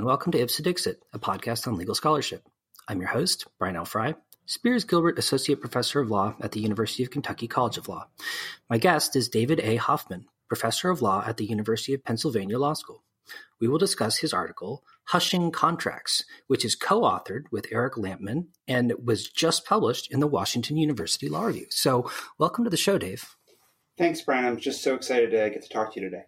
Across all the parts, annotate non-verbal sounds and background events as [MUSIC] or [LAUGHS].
and welcome to Ipse Dixit, a podcast on legal scholarship. I'm your host, Brian L. Frye, Spears Gilbert Associate Professor of Law at the University of Kentucky College of Law. My guest is David A. Hoffman, Professor of Law at the University of Pennsylvania Law School. We will discuss his article, Hushing Contracts, which is co authored with Erik Lampmann and was just published in the Washington University Law Review. So, welcome to the show, Dave. Thanks, Brian. I'm just so excited to get to talk to you today.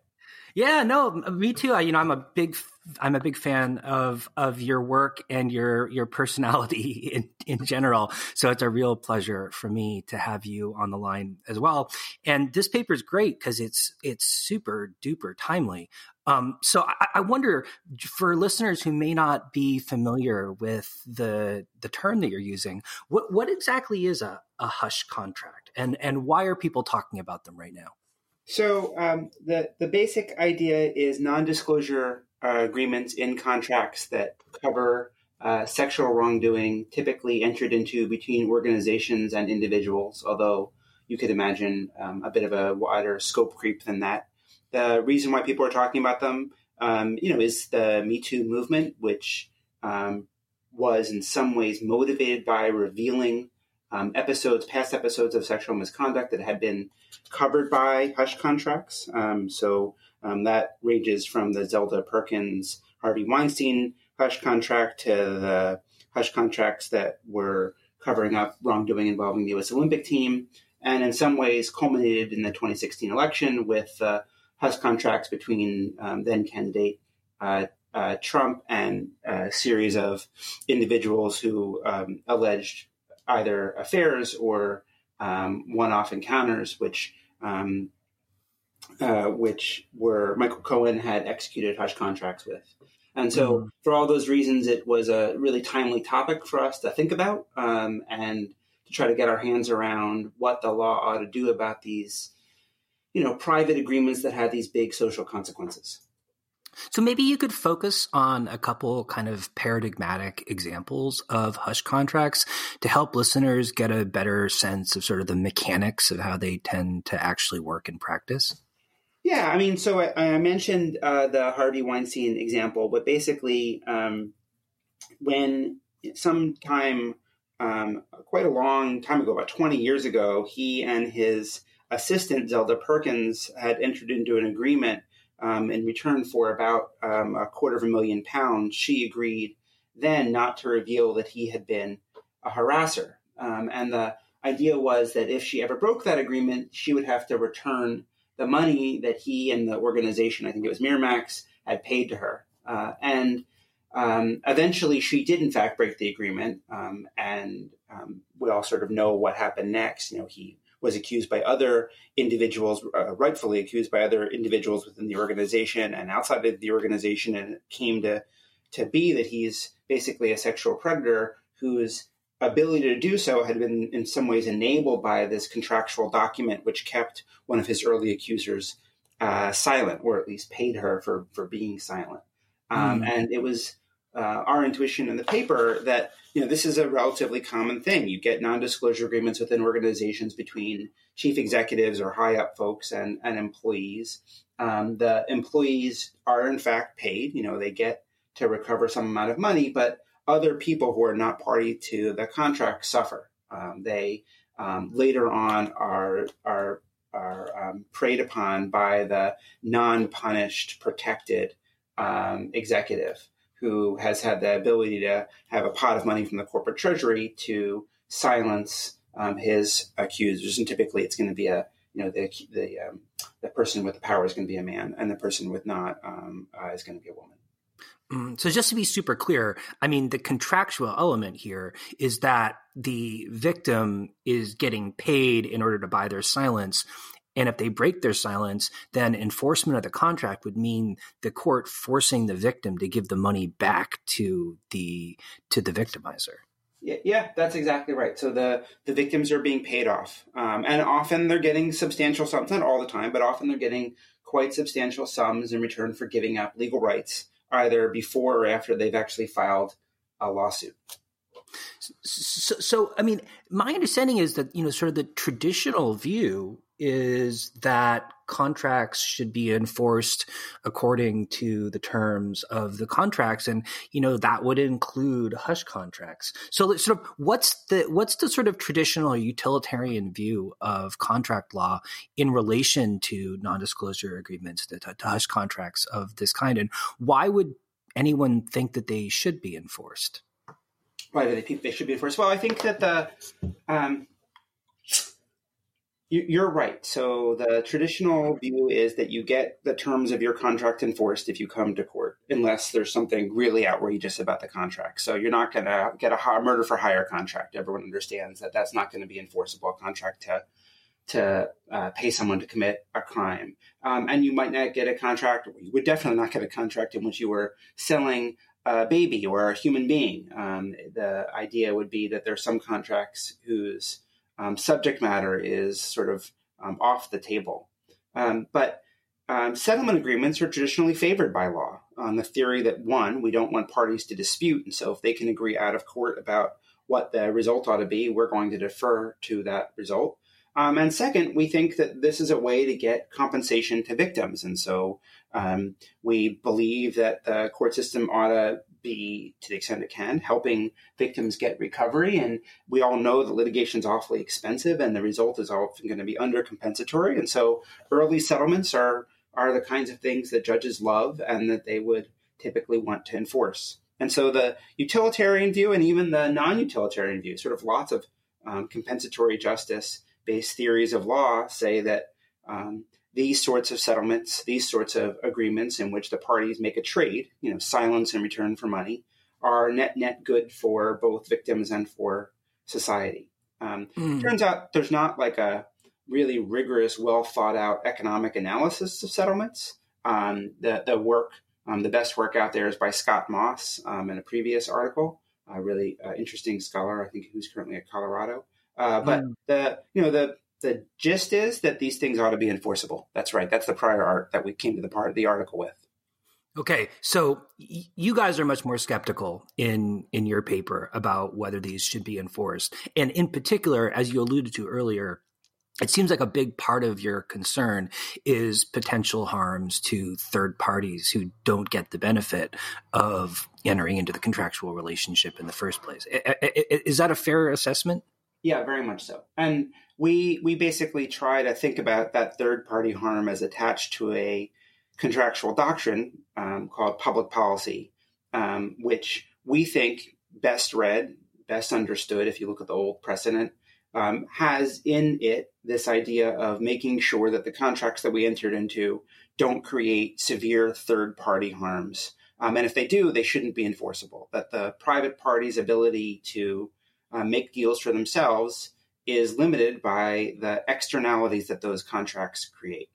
Yeah, no, me too. I, you know, I'm a big, I'm a big fan of of your work and your your personality [LAUGHS] in in general. So it's a real pleasure for me to have you on the line as well. And this paper is great because it's it's super duper timely. Um, so I, I, wonder for listeners who may not be familiar with the the term that you're using, what what exactly is a, a hush contract, and and why are people talking about them right now? So um, the the basic idea is non-disclosure uh, agreements in contracts that cover uh, sexual wrongdoing, typically entered into between organizations and individuals. Although you could imagine um, a bit of a wider scope creep than that. The reason why people are talking about them, um, you know, is the Me Too movement, which um, was in some ways motivated by revealing um, episodes, past episodes of sexual misconduct that had been covered by hush contracts. Um, so um, that ranges from the Zelda Perkins, Harvey Weinstein hush contract to the hush contracts that were covering up wrongdoing involving the U.S. Olympic team, and in some ways culminated in the 2016 election with uh, hush contracts between um, then candidate uh, uh, Trump and a series of individuals who um, alleged either affairs or um, one-off encounters, which um, uh, which were Michael Cohen had executed hush contracts with. And so, mm-hmm. for all those reasons, it was a really timely topic for us to think about um, and to try to get our hands around what the law ought to do about these, you know, private agreements that had these big social consequences. So maybe you could focus on a couple kind of paradigmatic examples of hush contracts to help listeners get a better sense of sort of the mechanics of how they tend to actually work in practice. Yeah, I mean, so I, I mentioned uh, the Harvey Weinstein example, but basically, um, when sometime um, quite a long time ago, about 20 years ago, he and his assistant, Zelda Perkins, had entered into an agreement um, in return for about um, a quarter of a million pounds, she agreed then not to reveal that he had been a harasser. Um, and the idea was that if she ever broke that agreement, she would have to return the money that he and the organization, I think it was Miramax, had paid to her. Uh, and um, eventually, she did, in fact, break the agreement. Um, and um, we all sort of know what happened next. You know, he was accused by other individuals, uh, rightfully accused by other individuals within the organization and outside of the organization, and it came to to be that he's basically a sexual predator whose ability to do so had been in some ways enabled by this contractual document, which kept one of his early accusers uh, silent, or at least paid her for for being silent. Um, mm. And it was uh, our intuition in the paper that you know this is a relatively common thing. You get non-disclosure agreements within organizations between chief executives or high up folks and, and employees. Um, the employees are in fact paid. You know they get to recover some amount of money, but other people who are not party to the contract suffer. Um, they um, later on are are are um, preyed upon by the non-punished, protected um, executive who has had the ability to have a pot of money from the corporate treasury to silence um, his accusers. And typically, it's going to be a you know the the um, the person with the power is going to be a man, and the person with not um, uh, is going to be a woman. Mm, so just to be super clear, I mean the contractual element here is that the victim is getting paid in order to buy their silence, and if they break their silence, then enforcement of the contract would mean the court forcing the victim to give the money back to the to the victimizer. Yeah, yeah, that's exactly right. So the the victims are being paid off, um, and often they're getting substantial sums. Not all the time, but often they're getting quite substantial sums in return for giving up legal rights, either before or after they've actually filed a lawsuit. So, so, I mean, my understanding is that you know, sort of the traditional view is that contracts should be enforced according to the terms of the contracts, and you know that would include hush contracts. So, sort of, what's the what's the sort of traditional utilitarian view of contract law in relation to non-disclosure agreements, to, to hush contracts of this kind, and why would anyone think that they should be enforced? Do they think they should be enforced? Well, I think that the um, you, are right. So the traditional view is that you get the terms of your contract enforced if you come to court, unless there's something really outrageous about the contract. So you're not going to get a murder for hire contract. Everyone understands that that's not going to be enforceable contract to to uh, pay someone to commit a crime. Um, and you might not get a contract, you would definitely not get a contract in which you were selling a baby or a human being. Um, the idea would be that there are some contracts whose um, subject matter is sort of um, off the table. Um, but um, settlement agreements are traditionally favored by law on the theory that one, we don't want parties to dispute. And so if they can agree out of court about what the result ought to be, we're going to defer to that result. Um, and second, we think that this is a way to get compensation to victims. And so um, we believe that the court system ought to be, to the extent it can, helping victims get recovery. And we all know that litigation is awfully expensive, and the result is often going to be under compensatory. And so early settlements are are the kinds of things that judges love and that they would typically want to enforce. And so the utilitarian view and even the non-utilitarian view, sort of lots of um, compensatory justice based theories of law, say that um, these sorts of settlements, these sorts of agreements in which the parties make a trade, you know, silence in return for money, are net net good for both victims and for society. Um, mm. Turns out there's not like a really rigorous, well thought out economic analysis of settlements. Um, the the work, um, the best work out there is by Scott Moss um, in a previous article. A really uh, interesting scholar, I think, who's currently at Colorado. Uh, but mm. the you know the the gist is that these things ought to be enforceable. That's right. That's the prior art that we came to the part of the article with. Okay, so y- you guys are much more skeptical in in your paper about whether these should be enforced, and in particular, as you alluded to earlier, it seems like a big part of your concern is potential harms to third parties who don't get the benefit of entering into the contractual relationship in the first place. Is that a fair assessment? Yeah, very much so. And we we basically try to think about that third party harm as attached to a contractual doctrine um, called public policy, um, which we think best read, best understood, if you look at the old precedent, um, has in it this idea of making sure that the contracts that we entered into don't create severe third party harms. Um, and if they do, they shouldn't be enforceable. That the private party's ability to uh, make deals for themselves is limited by the externalities that those contracts create.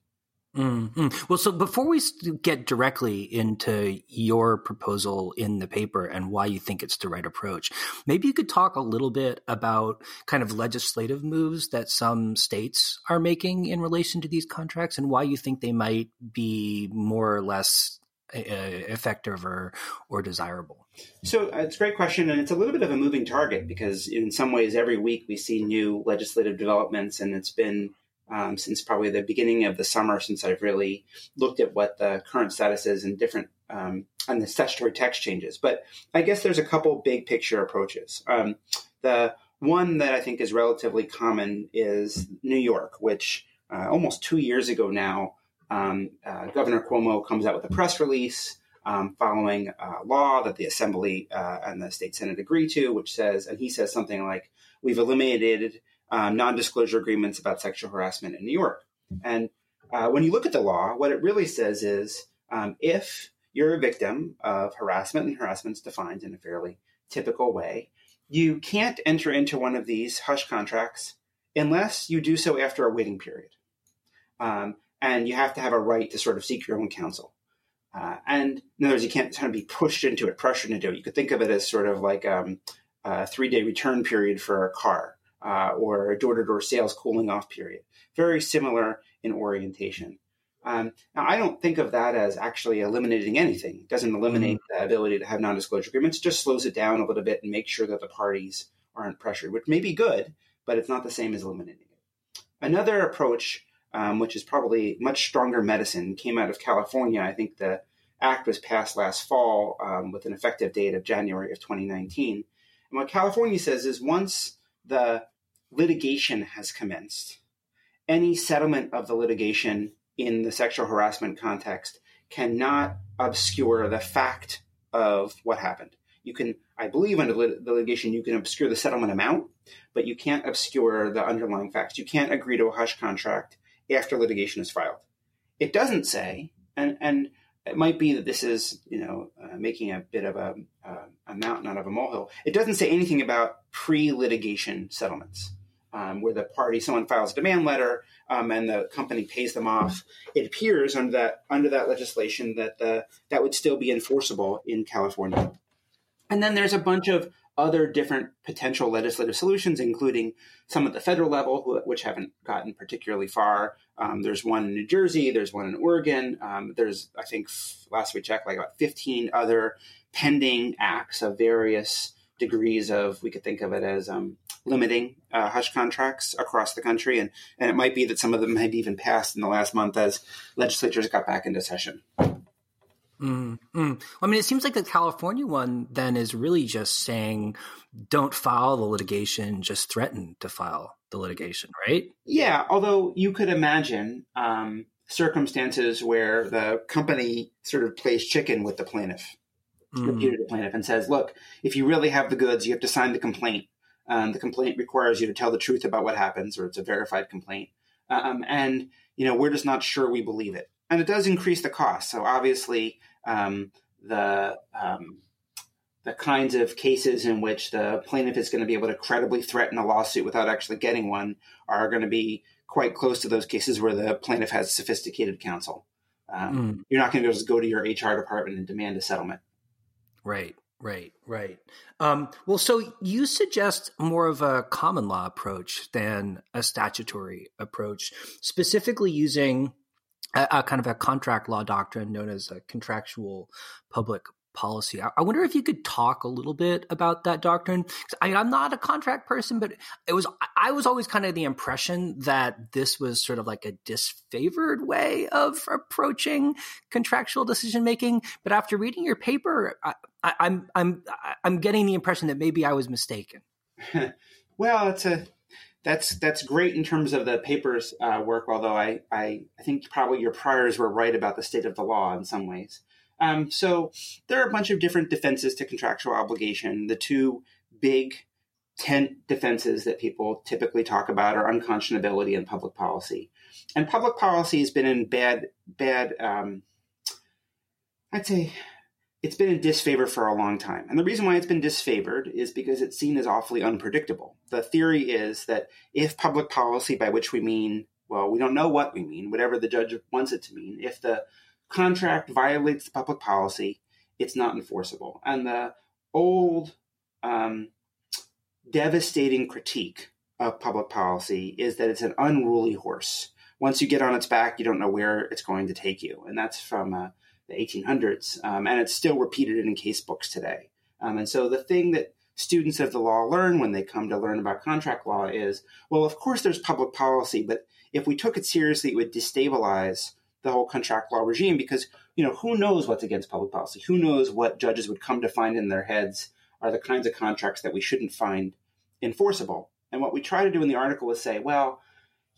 Mm-hmm. Well, so before we get directly into your proposal in the paper and why you think it's the right approach, maybe you could talk a little bit about kind of legislative moves that some states are making in relation to these contracts and why you think they might be more or less effective or or desirable? So uh, it's a great question, and it's a little bit of a moving target because in some ways every week we see new legislative developments, and it's been um, since probably the beginning of the summer since I've really looked at what the current status is and different um, and the statutory text changes. But I guess there's a couple big picture approaches. Um, the one that I think is relatively common is New York, which uh, almost two years ago now um, uh, Governor Cuomo comes out with a press release um, following a law that the Assembly uh, and the state Senate agree to, which says, and he says something like, "We've eliminated um, non-disclosure agreements about sexual harassment in New York." And uh, when you look at the law, what it really says is, um, if you're a victim of harassment, and harassment is defined in a fairly typical way, you can't enter into one of these hush contracts unless you do so after a waiting period. Um, and you have to have a right to sort of seek your own counsel. Uh, and in other words, you can't kind of be pushed into it, pressured into it. You could think of it as sort of like um, a three day return period for a car uh, or a door to door sales cooling off period. Very similar in orientation. Um, now, I don't think of that as actually eliminating anything. It doesn't eliminate mm-hmm. the ability to have non disclosure agreements, it just slows it down a little bit and makes sure that the parties aren't pressured, which may be good, but it's not the same as eliminating it. Another approach, um, which is probably much stronger medicine, came out of California. I think the act was passed last fall um, with an effective date of January of 2019. And what California says is once the litigation has commenced, any settlement of the litigation in the sexual harassment context cannot obscure the fact of what happened. You can, I believe, under the litigation, you can obscure the settlement amount, but you can't obscure the underlying facts. You can't agree to a hush contract after litigation is filed. It doesn't say, and and it might be that this is, you know, uh, making a bit of a, uh, a mountain out of a molehill. It doesn't say anything about pre-litigation settlements, um, where the party, someone files a demand letter, um, and the company pays them off. It appears under that under that legislation that the, that would still be enforceable in California. And then there's a bunch of other different potential legislative solutions, including some at the federal level, which haven't gotten particularly far. Um, there's one in New Jersey, there's one in Oregon. Um, there's, I think, last we checked, like about 15 other pending acts of various degrees of, we could think of it as um, limiting uh, hush contracts across the country. And, and it might be that some of them had even passed in the last month as legislatures got back into session. Mm, mm. I mean, it seems like the California one then is really just saying, don't file the litigation, just threaten to file the litigation, right? Yeah, although you could imagine um, circumstances where the company sort of plays chicken with the plaintiff, mm. the plaintiff, and says, look, if you really have the goods, you have to sign the complaint. Um, the complaint requires you to tell the truth about what happens, or it's a verified complaint. Um, and, you know, we're just not sure we believe it and it does increase the cost. So obviously, um, the um, the kinds of cases in which the plaintiff is going to be able to credibly threaten a lawsuit without actually getting one are going to be quite close to those cases where the plaintiff has sophisticated counsel. Um, mm. You're not going to just go to your HR department and demand a settlement. Right, right, right. Um, well, so you suggest more of a common law approach than a statutory approach, specifically using a, a, kind of a contract law doctrine known as a contractual public policy. I, wonder if you could talk a little bit about that doctrine. I am not a contract person, but it was I was always kind of the impression that this was sort of like a disfavored way of approaching contractual decision making. But after reading your paper, I, I'm I'm I'm getting the impression that maybe I was mistaken. [LAUGHS] well, it's a that's that's great in terms of the paper's uh, work. Although I, I, I think probably your priors were right about the state of the law in some ways. Um, so there are a bunch of different defenses to contractual obligation. The two big tent defenses that people typically talk about are unconscionability and public policy. And public policy has been in bad bad. Um, I'd say it's been in disfavor for a long time. And the reason why it's been disfavored is because it's seen as awfully unpredictable. The theory is that if public policy, by which we mean, well, we don't know what we mean, whatever the judge wants it to mean, if the contract violates the public policy, it's not enforceable. And the old um, devastating critique of public policy is that it's an unruly horse. Once you get on its back, you don't know where it's going to take you. And that's from uh, the 1800s, um, and it's still repeated in case books today. Um, and so the thing that students of the law learn when they come to learn about contract law is, well, of course there's public policy, but if we took it seriously, it would destabilize the whole contract law regime because you know who knows what's against public policy? Who knows what judges would come to find in their heads are the kinds of contracts that we shouldn't find enforceable. And what we try to do in the article is say, well,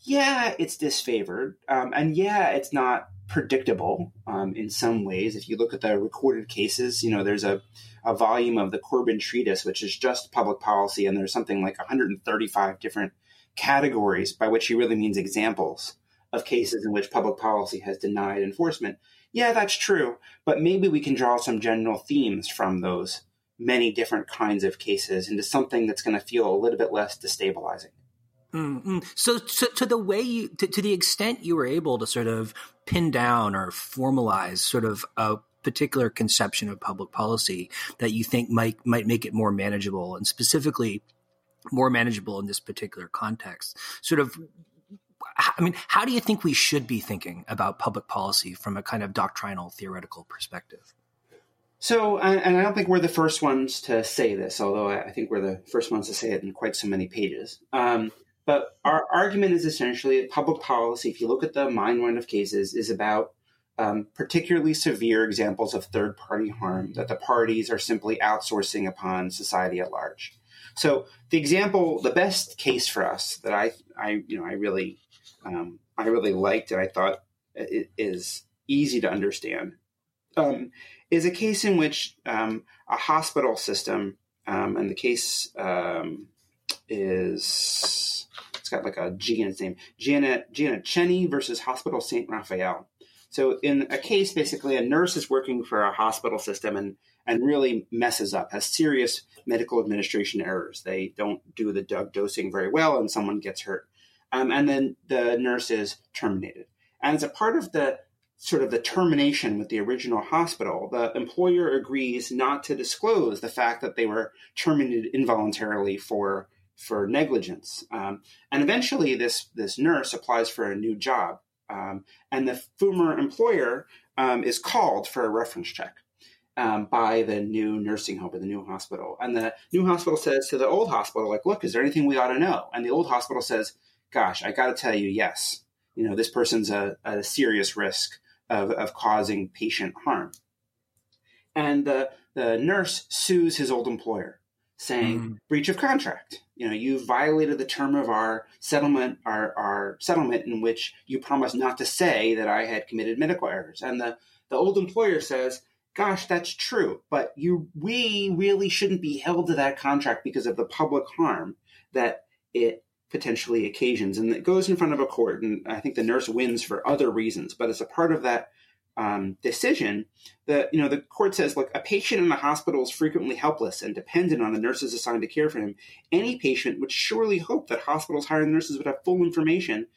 yeah, it's disfavored, um, and yeah, it's not predictable um, in some ways. If you look at the recorded cases, you know, there's a, a volume of the Corbin Treatise, which is just public policy, and there's something like 135 different categories by which he really means examples of cases in which public policy has denied enforcement. Yeah, that's true, but maybe we can draw some general themes from those many different kinds of cases into something that's going to feel a little bit less destabilizing. Mm-hmm. So, to, to, the way you, to, to, the extent you were able to sort of pin down or formalize sort of a particular conception of public policy that you think might might make it more manageable, and specifically more manageable in this particular context, sort of I mean, how do you think we should be thinking about public policy from a kind of doctrinal theoretical perspective? So, and I don't think we're the first ones to say this, although I think we're the first ones to say it in quite so many pages. Um, but our argument is essentially that public policy, if you look at the mine run of cases, is about um, particularly severe examples of third party harm that the parties are simply outsourcing upon society at large. So the example, the best case for us that I, I you know, I really, um, I really liked and I thought it is easy to understand, um, is a case in which um, a hospital system, um, and the case um, is it's got like a G in its name, Gianna Giannecchini versus Hospital Saint Raphael. So in a case, basically, a nurse is working for a hospital system and and really messes up, has serious medical administration errors. They don't do the drug dosing very well, and someone gets hurt. Um, and then the nurse is terminated. And as a part of the sort of the termination with the original hospital, the employer agrees not to disclose the fact that they were terminated involuntarily for for negligence. Um, and eventually, this this nurse applies for a new job, um, and the former employer um, is called for a reference check um, by the new nursing home or the new hospital. And the new hospital says to the old hospital, like, look, is there anything we ought to know? And the old hospital says, gosh, I got to tell you, yes. You know, this person's a, a serious risk of, of causing patient harm. And the, the nurse sues his old employer, saying, mm. breach of contract. You know, you violated the term of our settlement, our, our settlement in which you promised not to say that I had committed medical errors. And the, the old employer says, gosh, that's true, but you we really shouldn't be held to that contract because of the public harm that it potentially occasions. And it goes in front of a court, and I think the nurse wins for other reasons. But as a part of that um, decision, the you know the court says, look, a patient in the hospital is frequently helpless and dependent on the nurses assigned to care for him. Any patient would surely hope that hospitals hiring nurses would have full information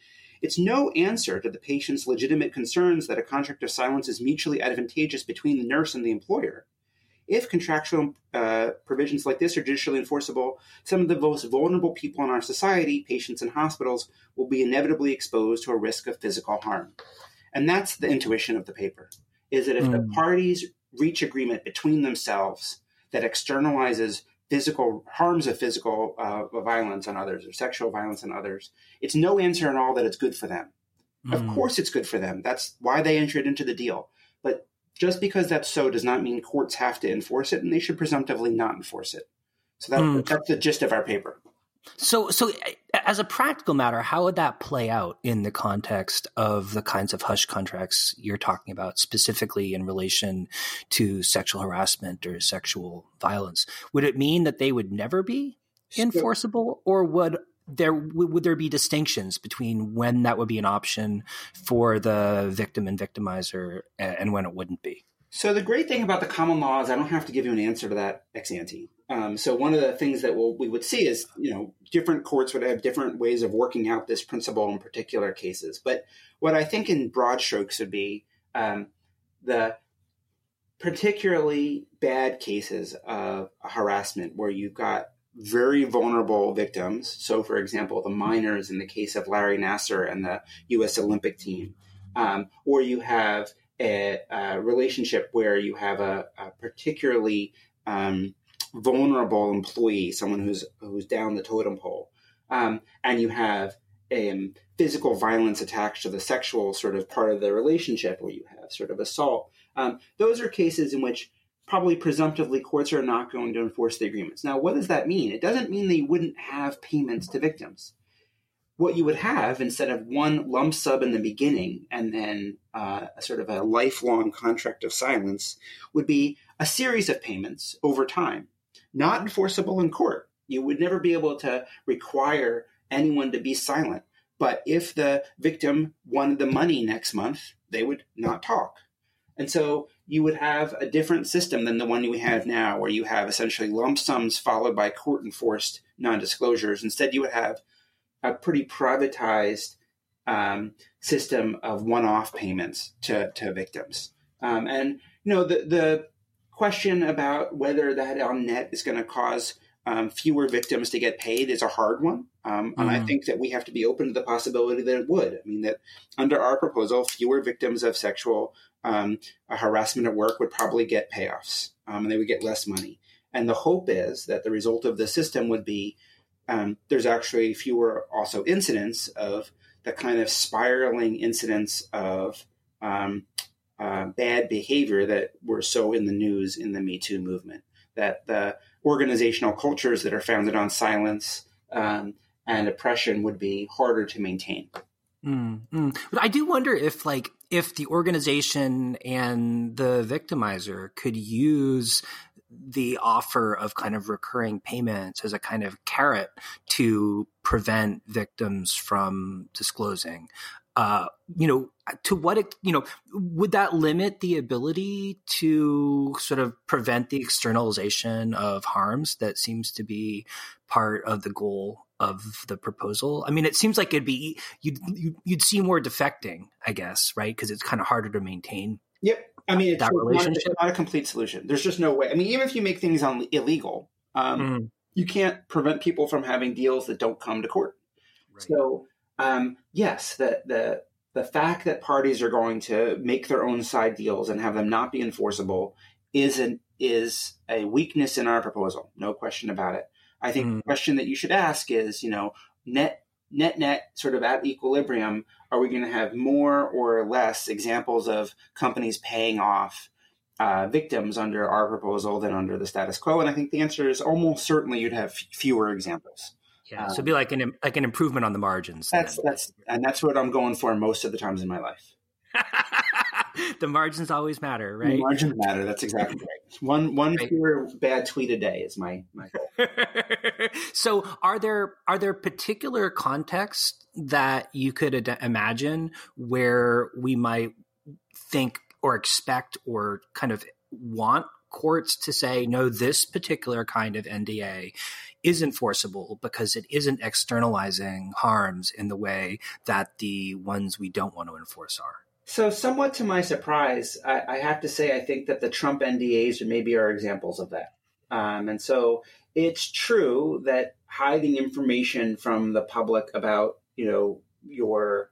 it's no answer to the patient's legitimate concerns that a contract of silence is mutually advantageous between the nurse and the employer. If contractual uh, provisions like this are judicially enforceable, some of the most vulnerable people in our society, patients in hospitals, will be inevitably exposed to a risk of physical harm. And that's the intuition of the paper, is that if mm. the parties reach agreement between themselves that externalizes physical harms of physical uh, violence on others or sexual violence on others, it's no answer at all that it's good for them. Mm. Of course, it's good for them. That's why they entered into the deal. But just because that's so does not mean courts have to enforce it, and they should presumptively not enforce it. So that, mm. that's the gist of our paper. So, so as a practical matter, how would that play out in the context of the kinds of hush contracts you're talking about, specifically in relation to sexual harassment or sexual violence? Would it mean that they would never be enforceable, or would there would there be distinctions between when that would be an option for the victim and victimizer, and when it wouldn't be? So the great thing about the common law is I don't have to give you an answer to that ex ante. Um, so one of the things that we'll, we would see is, you know, different courts would have different ways of working out this principle in particular cases. But what I think in broad strokes would be um, the particularly bad cases of harassment where you've got very vulnerable victims. So, for example, the minors in the case of Larry Nassar and the U.S. Olympic team, um, or you have a, a relationship where you have a, a particularly um, vulnerable employee, someone who's who's down the totem pole, um, and you have um, physical violence attached to the sexual sort of part of the relationship, where you have sort of assault. Um, those are cases in which probably presumptively courts are not going to enforce the agreements. Now, what does that mean? It doesn't mean they wouldn't have payments to victims what you would have instead of one lump sum in the beginning and then uh, a sort of a lifelong contract of silence would be a series of payments over time, not enforceable in court. You would never be able to require anyone to be silent. But if the victim wanted the money next month, they would not talk. And so you would have a different system than the one we have now, where you have essentially lump sums followed by court enforced non disclosures. Instead, you would have a pretty privatized um, system of one-off payments to, to victims. Um, and you know the the question about whether that on net is going to cause um, fewer victims to get paid is a hard one. Um, and. I mm-hmm. think that we have to be open to the possibility that it would. I mean, that under our proposal, fewer victims of sexual um, harassment at work would probably get payoffs um, and they would get less money. And the hope is that the result of the system would be um, there's actually fewer also incidents of the kind of spiraling incidents of um, uh, bad behavior that were so in the news in the Me Too movement. That the organizational cultures that are founded on silence um, and oppression would be harder to maintain. Mm, mm. But I do wonder if, like, if the organization and the victimizer could use the offer of kind of recurring payments as a kind of carrot to prevent victims from disclosing. Uh, you know, to what it, you know, would that limit the ability to sort of prevent the externalization of harms that seems to be part of the goal of the proposal? I mean, it seems like it'd be you'd you'd see more defecting, I guess, right? Because it's kind of harder to maintain. Yep. I mean, it's, relationship. Not, a complete solution. There's just no way. I mean, even if you make things un- illegal, um, mm. you can't prevent people from having deals that don't come to court. Right. So, um, yes, the the the fact that parties are going to make their own side deals and have them not be enforceable is an is a weakness in our proposal. No question about it. I think mm. the question that you should ask is, you know, net net net sort of at equilibrium, are we going to have more or less examples of companies paying off uh, victims under our proposal than under the status quo? And I think the answer is almost certainly you'd have f- fewer examples. Yeah, so it'd be like an like an improvement on the margins. That's then. that's and that's what I'm going for most of the times in my life. [LAUGHS] [LAUGHS] the margins always matter, right? The margins matter. That's exactly right. One one right. bad tweet a day is my my goal. [LAUGHS] so, are there are there particular contexts that you could ad- imagine where we might think or expect or kind of want courts to say no this particular kind of NDA is enforceable because it isn't externalizing harms in the way that the ones we don't want to enforce are. So, somewhat to my surprise, I, I, have to say I think that the Trump NDAs maybe are examples of that. Um, and so, it's true that hiding information from the public about, you know, your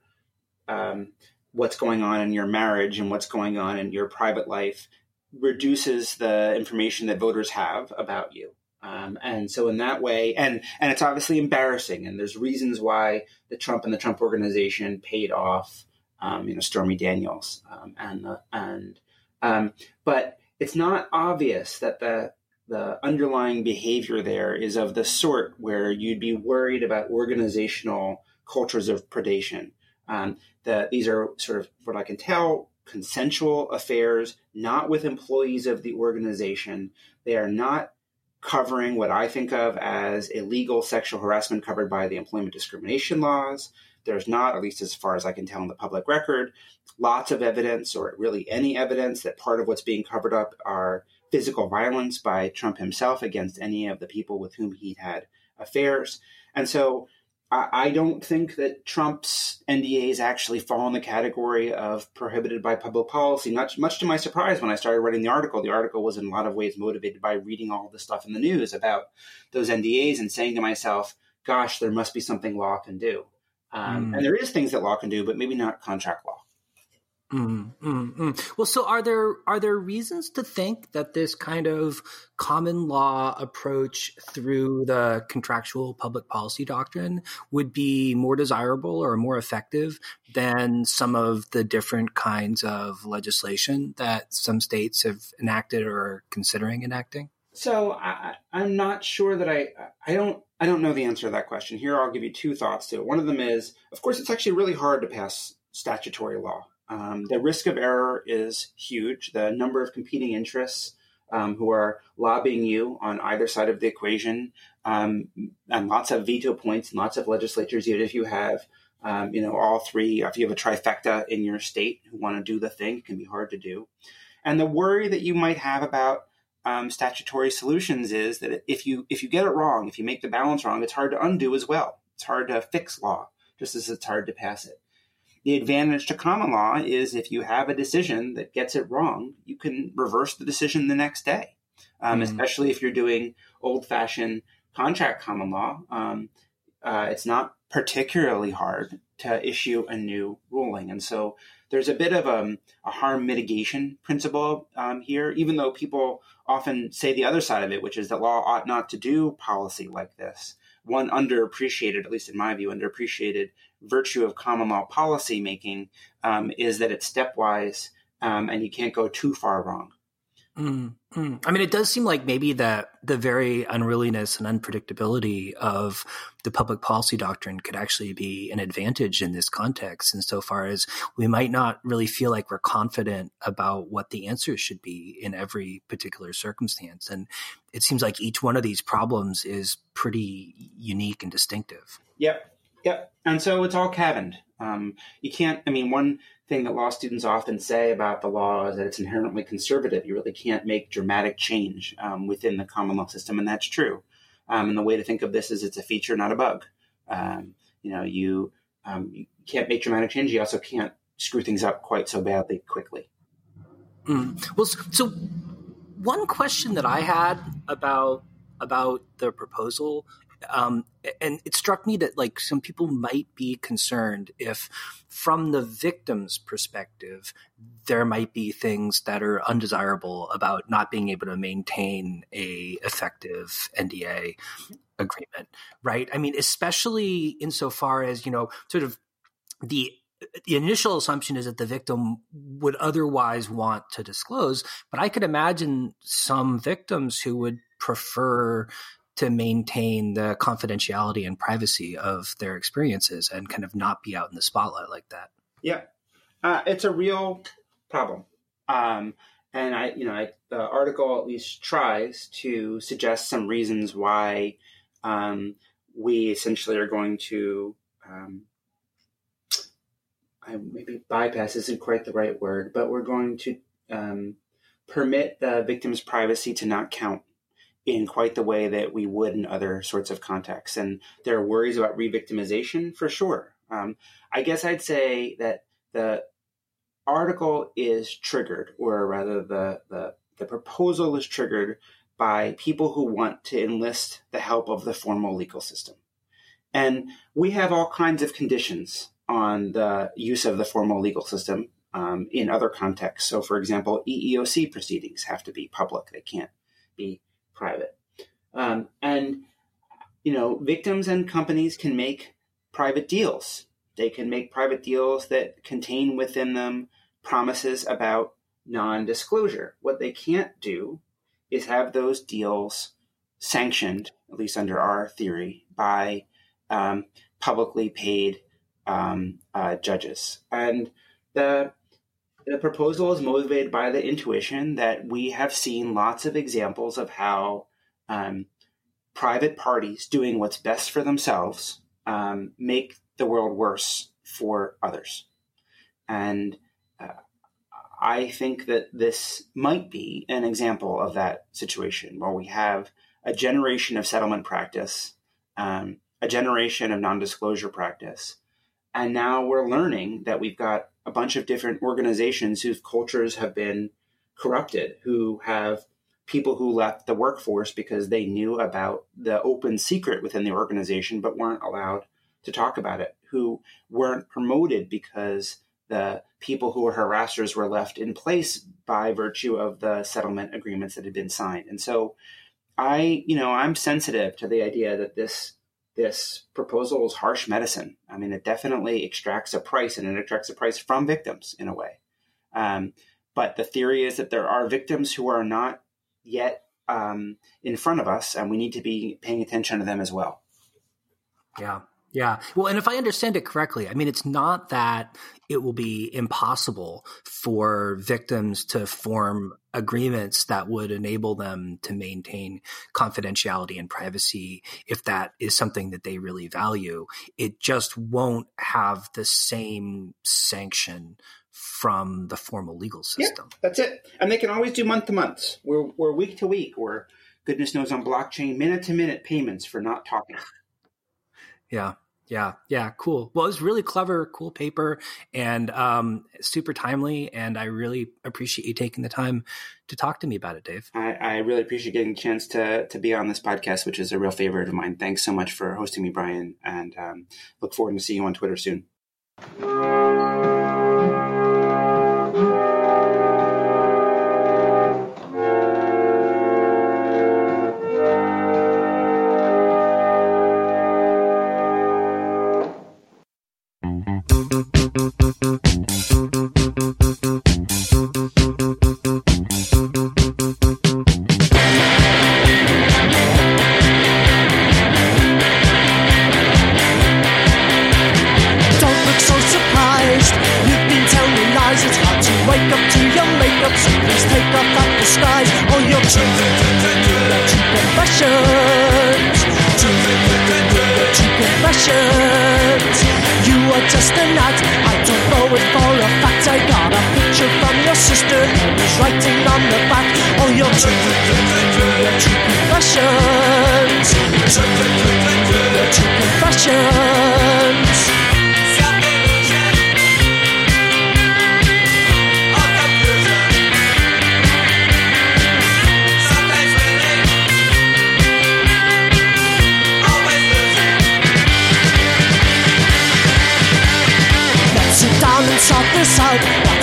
um, what's going on in your marriage and what's going on in your private life reduces the information that voters have about you. Um, and so in that way, and and it's obviously embarrassing, and there's reasons why the Trump and the Trump organization paid off um, you know, Stormy Daniels, um, and and um, but it's not obvious that the the underlying behavior there is of the sort where you'd be worried about organizational cultures of predation. Um, that these are sort of, what I can tell, consensual affairs, not with employees of the organization. They are not covering what I think of as illegal sexual harassment covered by the employment discrimination laws. There's not, at least as far as I can tell in the public record, lots of evidence or really any evidence that part of what's being covered up are physical violence by Trump himself against any of the people with whom he had affairs. And so I, don't think that Trump's NDAs actually fall in the category of prohibited by public policy. Much, much to my surprise, when I started writing the article, the article was in a lot of ways motivated by reading all the stuff in the news about those NDAs and saying to myself, gosh, there must be something law can do. Um, mm. And there is things that law can do, but maybe not contract law. Mm, mm, mm. Well, so are there are there reasons to think that this kind of common law approach through the contractual public policy doctrine would be more desirable or more effective than some of the different kinds of legislation that some states have enacted or are considering enacting? So I, I'm not sure that I I don't I don't know the answer to that question. Here, I'll give you two thoughts to it. One of them is, of course, it's actually really hard to pass statutory law. Um, the risk of error is huge. The number of competing interests um, who are lobbying you on either side of the equation, um, and lots of veto points and lots of legislatures, even if you have, um, you know, all three, if you have a trifecta in your state who want to do the thing, it can be hard to do. And the worry that you might have about um, statutory solutions is that if you if you get it wrong, if you make the balance wrong, it's hard to undo as well. It's hard to fix law, just as it's hard to pass it. The advantage to common law is if you have a decision that gets it wrong, you can reverse the decision the next day, um, mm. especially if you're doing old fashioned contract common law, um, uh, it's not particularly hard to issue a new ruling. And so there's a bit of a, um, a harm mitigation principle um, here, even though people often say the other side of it, which is that law ought not to do policy like this. One underappreciated, at least in my view, underappreciated virtue of common law policy making um, is that it's stepwise um, and you can't go too far wrong. Mm. I mean, it does seem like maybe that the very unruliness and unpredictability of the public policy doctrine could actually be an advantage in this context, insofar as we might not really feel like we're confident about what the answers should be in every particular circumstance. And it seems like each one of these problems is pretty unique and distinctive. Yep. Yep. And so it's all cabined. Um, you can't, I mean, one thing that law students often say about the law is that it's inherently conservative. You really can't make dramatic change um, within the common law system, and that's true. Um, and the way to think of this is it's a feature, not a bug. Um, you know, you, um, you can't make dramatic change. You also can't screw things up quite so badly quickly. Mm. Well, so one question that I had about about the proposal um, and it struck me that like some people might be concerned if from the victim's perspective there might be things that are undesirable about not being able to maintain a effective nda agreement right? I mean especially insofar as you know sort of the the initial assumption is that the victim would otherwise want to disclose, but I could imagine some victims who would prefer to maintain the confidentiality and privacy of their experiences and kind of not be out in the spotlight like that. Yeah, uh, it's a real problem. Um, and I, you know, I, the article at least tries to suggest some reasons why um, we essentially are going to. Um, I, maybe bypass isn't quite the right word, but we're going to um, permit the victim's privacy to not count in quite the way that we would in other sorts of contexts. And there are worries about re-victimization for sure. Um, I guess I'd say that the article is triggered, or rather, the, the, the proposal is triggered by people who want to enlist the help of the formal legal system. And we have all kinds of conditions on the use of the formal legal system um, in other contexts. So, for example, EEOC proceedings have to be public, they can't be private. Um, and, you know, victims and companies can make private deals. They can make private deals that contain within them promises about non disclosure. What they can't do is have those deals sanctioned, at least under our theory, by um, publicly paid um, uh, judges. And the the proposal is motivated by the intuition that we have seen lots of examples of how um, private parties doing what's best for themselves um, make the world worse for others. And uh, I think that this might be an example of that situation where we have a generation of settlement practice, um, a generation of non disclosure practice. And now we're learning that we've got a bunch of different organizations whose cultures have been corrupted, who have people who left the workforce because they knew about the open secret within the organization but weren't allowed to talk about it, who weren't promoted because the people who were harassers were left in place by virtue of the settlement agreements that had been signed. And so I, you know, I'm sensitive to the idea that this this proposal is harsh medicine. I mean, it definitely extracts a price, and it extracts a price from victims in a way. Um, but the theory is that there are victims who are not yet um, in front of us, and we need to be paying attention to them as well. Yeah. Yeah. Well, and if I understand it correctly, I mean, it's not that it will be impossible for victims to form agreements that would enable them to maintain confidentiality and privacy if that is something that they really value. It just won't have the same sanction from the formal legal system. Yeah, that's it. And they can always do month to month. We're, we're week to week. We're, goodness knows, on blockchain, minute to minute payments for not talking. Yeah. Yeah, yeah, cool. Well, it's really clever, cool paper, and um, super timely. And I really appreciate you taking the time to talk to me about it, Dave. I, I really appreciate getting a chance to to be on this podcast, which is a real favorite of mine. Thanks so much for hosting me, Brian, and um, look forward to seeing you on Twitter soon.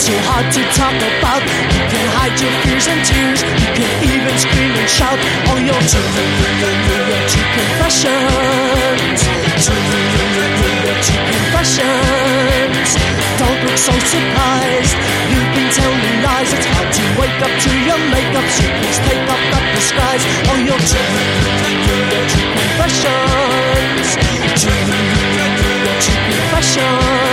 so hard to talk about. You can hide your fears and tears. You can even scream and shout. All your to confessions. To confessions. Don't look so surprised. You've been telling lies. It's hard to wake up to your makeup. So please take off that disguise. All your to confessions. To confessions.